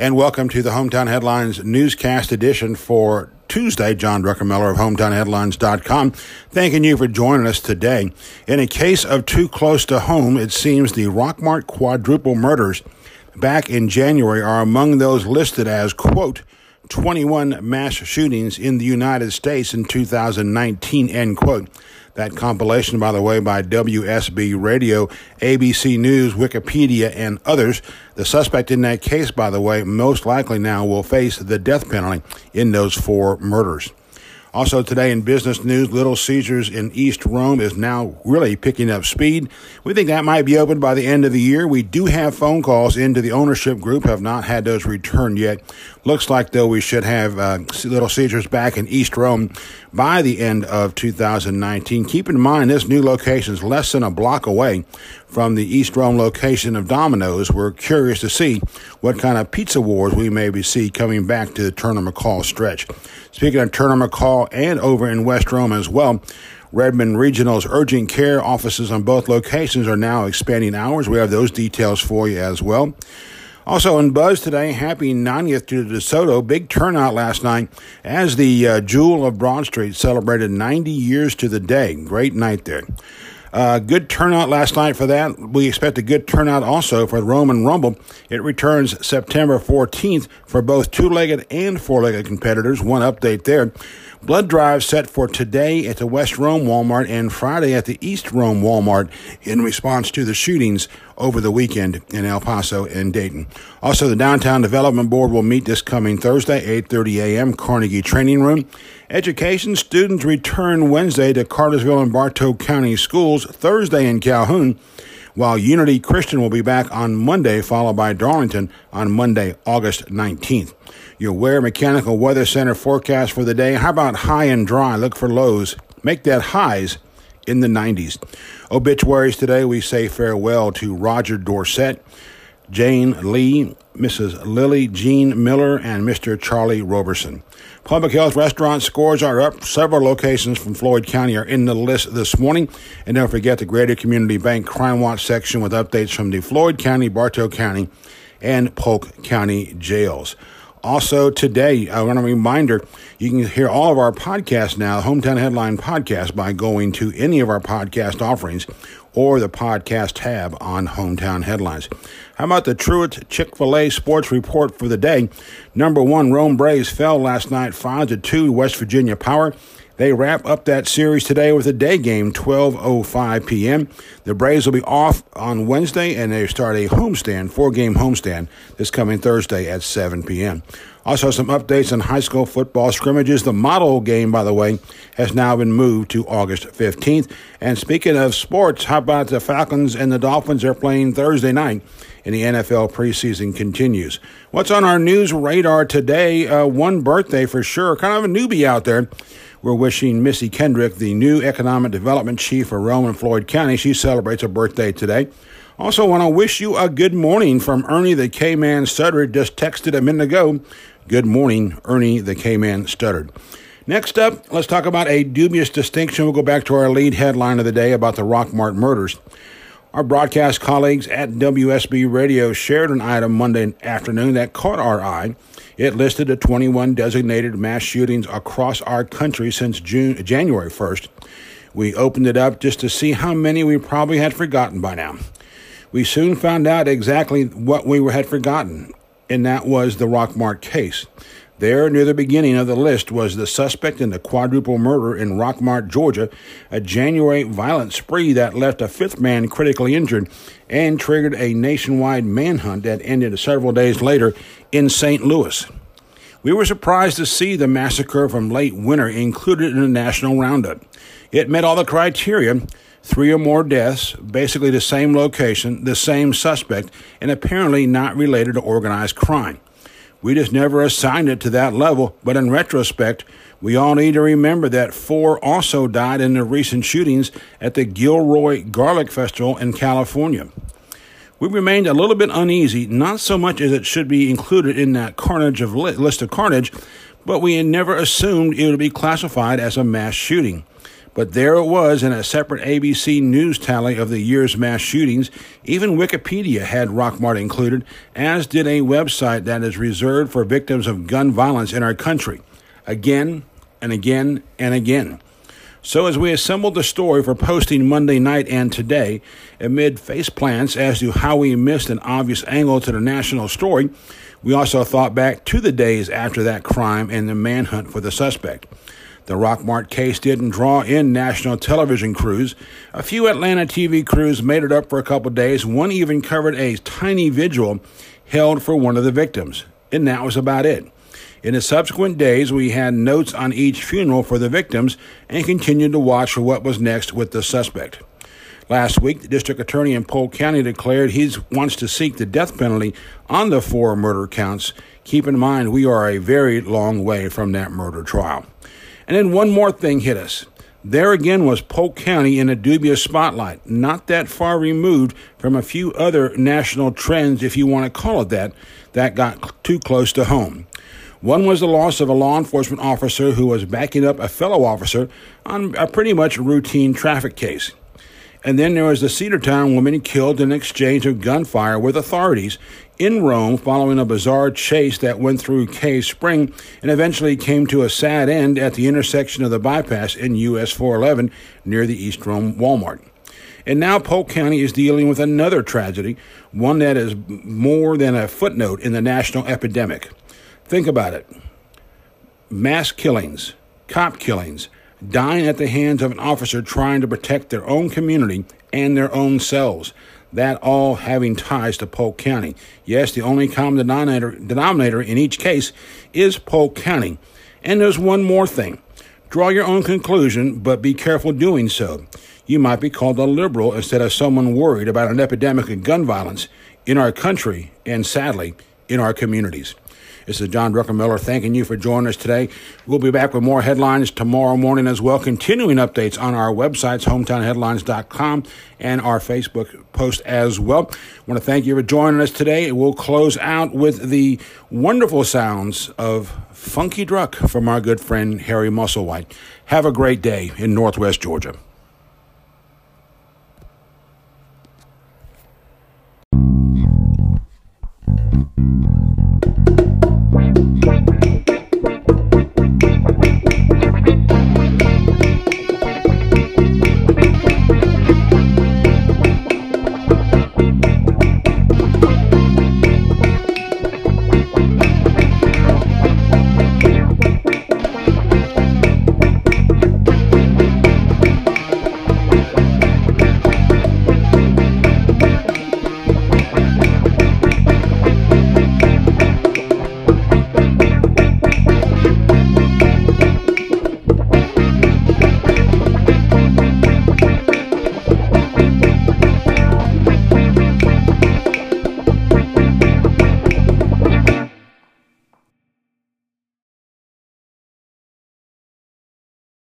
and welcome to the Hometown Headlines newscast edition for Tuesday. John Druckenmiller of HometownHeadlines.com. Thanking you for joining us today. In a case of too close to home, it seems the Rockmart quadruple murders back in January are among those listed as, quote, 21 mass shootings in the United States in 2019, end quote. That compilation, by the way, by WSB Radio, ABC News, Wikipedia, and others. The suspect in that case, by the way, most likely now will face the death penalty in those four murders. Also today in business news, Little Caesars in East Rome is now really picking up speed. We think that might be open by the end of the year. We do have phone calls into the ownership group, have not had those returned yet. Looks like though we should have uh, Little Caesars back in East Rome by the end of 2019. Keep in mind this new location is less than a block away from the East Rome location of Domino's. We're curious to see what kind of pizza wars we maybe see coming back to the Turner McCall stretch. Speaking of Turner McCall and over in West Rome as well, Redmond Regional's urgent care offices on both locations are now expanding hours. We have those details for you as well. Also in Buzz today, happy 90th to DeSoto. Big turnout last night as the uh, Jewel of Broad Street celebrated 90 years to the day. Great night there. Uh, good turnout last night for that. We expect a good turnout also for the Roman Rumble. It returns September 14th for both two legged and four legged competitors. One update there. Blood drive set for today at the West Rome Walmart and Friday at the East Rome Walmart in response to the shootings over the weekend in El Paso and Dayton. Also, the Downtown Development Board will meet this coming Thursday, 8:30 a.m. Carnegie Training Room. Education students return Wednesday to Cartersville and Bartow County schools, Thursday in Calhoun while Unity Christian will be back on Monday, followed by Darlington on Monday, August 19th. Your Ware Mechanical Weather Center forecast for the day. How about high and dry? Look for lows. Make that highs in the 90s. Obituaries today, we say farewell to Roger Dorsett, Jane Lee, Mrs. Lily Jean Miller, and Mr. Charlie Roberson. Public health restaurant scores are up. Several locations from Floyd County are in the list this morning. And don't forget the Greater Community Bank Crime Watch section with updates from the Floyd County, Bartow County, and Polk County jails. Also, today, uh, I want a reminder you can hear all of our podcasts now, Hometown Headline Podcast, by going to any of our podcast offerings or the podcast tab on Hometown Headlines. How about the Truett Chick fil A sports report for the day? Number one, Rome Braves fell last night 5 to 2 West Virginia Power. They wrap up that series today with a day game, 12.05 p.m. The Braves will be off on Wednesday, and they start a homestand, four-game homestand, this coming Thursday at 7 p.m. Also, some updates on high school football scrimmages. The model game, by the way, has now been moved to August 15th. And speaking of sports, how about the Falcons and the Dolphins are playing Thursday night? And the NFL preseason continues. What's on our news radar today? Uh, one birthday for sure. Kind of a newbie out there. We're wishing Missy Kendrick, the new economic development chief for Rome and Floyd County, she celebrates her birthday today. Also, want to wish you a good morning from Ernie the K Man Stuttered, just texted a minute ago. Good morning, Ernie the K Man Stuttered. Next up, let's talk about a dubious distinction. We'll go back to our lead headline of the day about the Rockmart murders. Our broadcast colleagues at WSB Radio shared an item Monday afternoon that caught our eye. It listed the 21 designated mass shootings across our country since June, January 1st. We opened it up just to see how many we probably had forgotten by now. We soon found out exactly what we had forgotten, and that was the Rockmart case. There, near the beginning of the list, was the suspect in the quadruple murder in Rockmart, Georgia, a January violent spree that left a fifth man critically injured and triggered a nationwide manhunt that ended several days later in St. Louis. We were surprised to see the massacre from late winter included in the national roundup. It met all the criteria three or more deaths, basically the same location, the same suspect, and apparently not related to organized crime. We just never assigned it to that level, but in retrospect, we all need to remember that four also died in the recent shootings at the Gilroy Garlic Festival in California. We remained a little bit uneasy, not so much as it should be included in that carnage of li- list of carnage, but we had never assumed it would be classified as a mass shooting. But there it was in a separate ABC News tally of the year's mass shootings. Even Wikipedia had Rockmart included, as did a website that is reserved for victims of gun violence in our country. Again and again and again. So, as we assembled the story for posting Monday night and today, amid face plants as to how we missed an obvious angle to the national story, we also thought back to the days after that crime and the manhunt for the suspect. The Rockmart case didn't draw in national television crews. A few Atlanta TV crews made it up for a couple days. One even covered a tiny vigil held for one of the victims. And that was about it. In the subsequent days, we had notes on each funeral for the victims and continued to watch for what was next with the suspect. Last week, the district attorney in Polk County declared he wants to seek the death penalty on the four murder counts. Keep in mind, we are a very long way from that murder trial. And then one more thing hit us. There again was Polk County in a dubious spotlight, not that far removed from a few other national trends, if you want to call it that, that got too close to home. One was the loss of a law enforcement officer who was backing up a fellow officer on a pretty much routine traffic case. And then there was the Cedartown woman killed in exchange of gunfire with authorities in Rome following a bizarre chase that went through Cave Spring and eventually came to a sad end at the intersection of the bypass in US 411 near the East Rome Walmart. And now Polk County is dealing with another tragedy, one that is more than a footnote in the national epidemic. Think about it mass killings, cop killings, dying at the hands of an officer trying to protect their own community and their own selves. That all having ties to Polk County. Yes, the only common denominator, denominator in each case is Polk County. And there's one more thing. Draw your own conclusion, but be careful doing so. You might be called a liberal instead of someone worried about an epidemic of gun violence in our country and sadly in our communities. This is John Druckenmiller thanking you for joining us today. We'll be back with more headlines tomorrow morning as well, continuing updates on our websites, hometownheadlines.com, and our Facebook post as well. I want to thank you for joining us today. We'll close out with the wonderful sounds of Funky Druck from our good friend Harry Musselwhite. Have a great day in Northwest Georgia.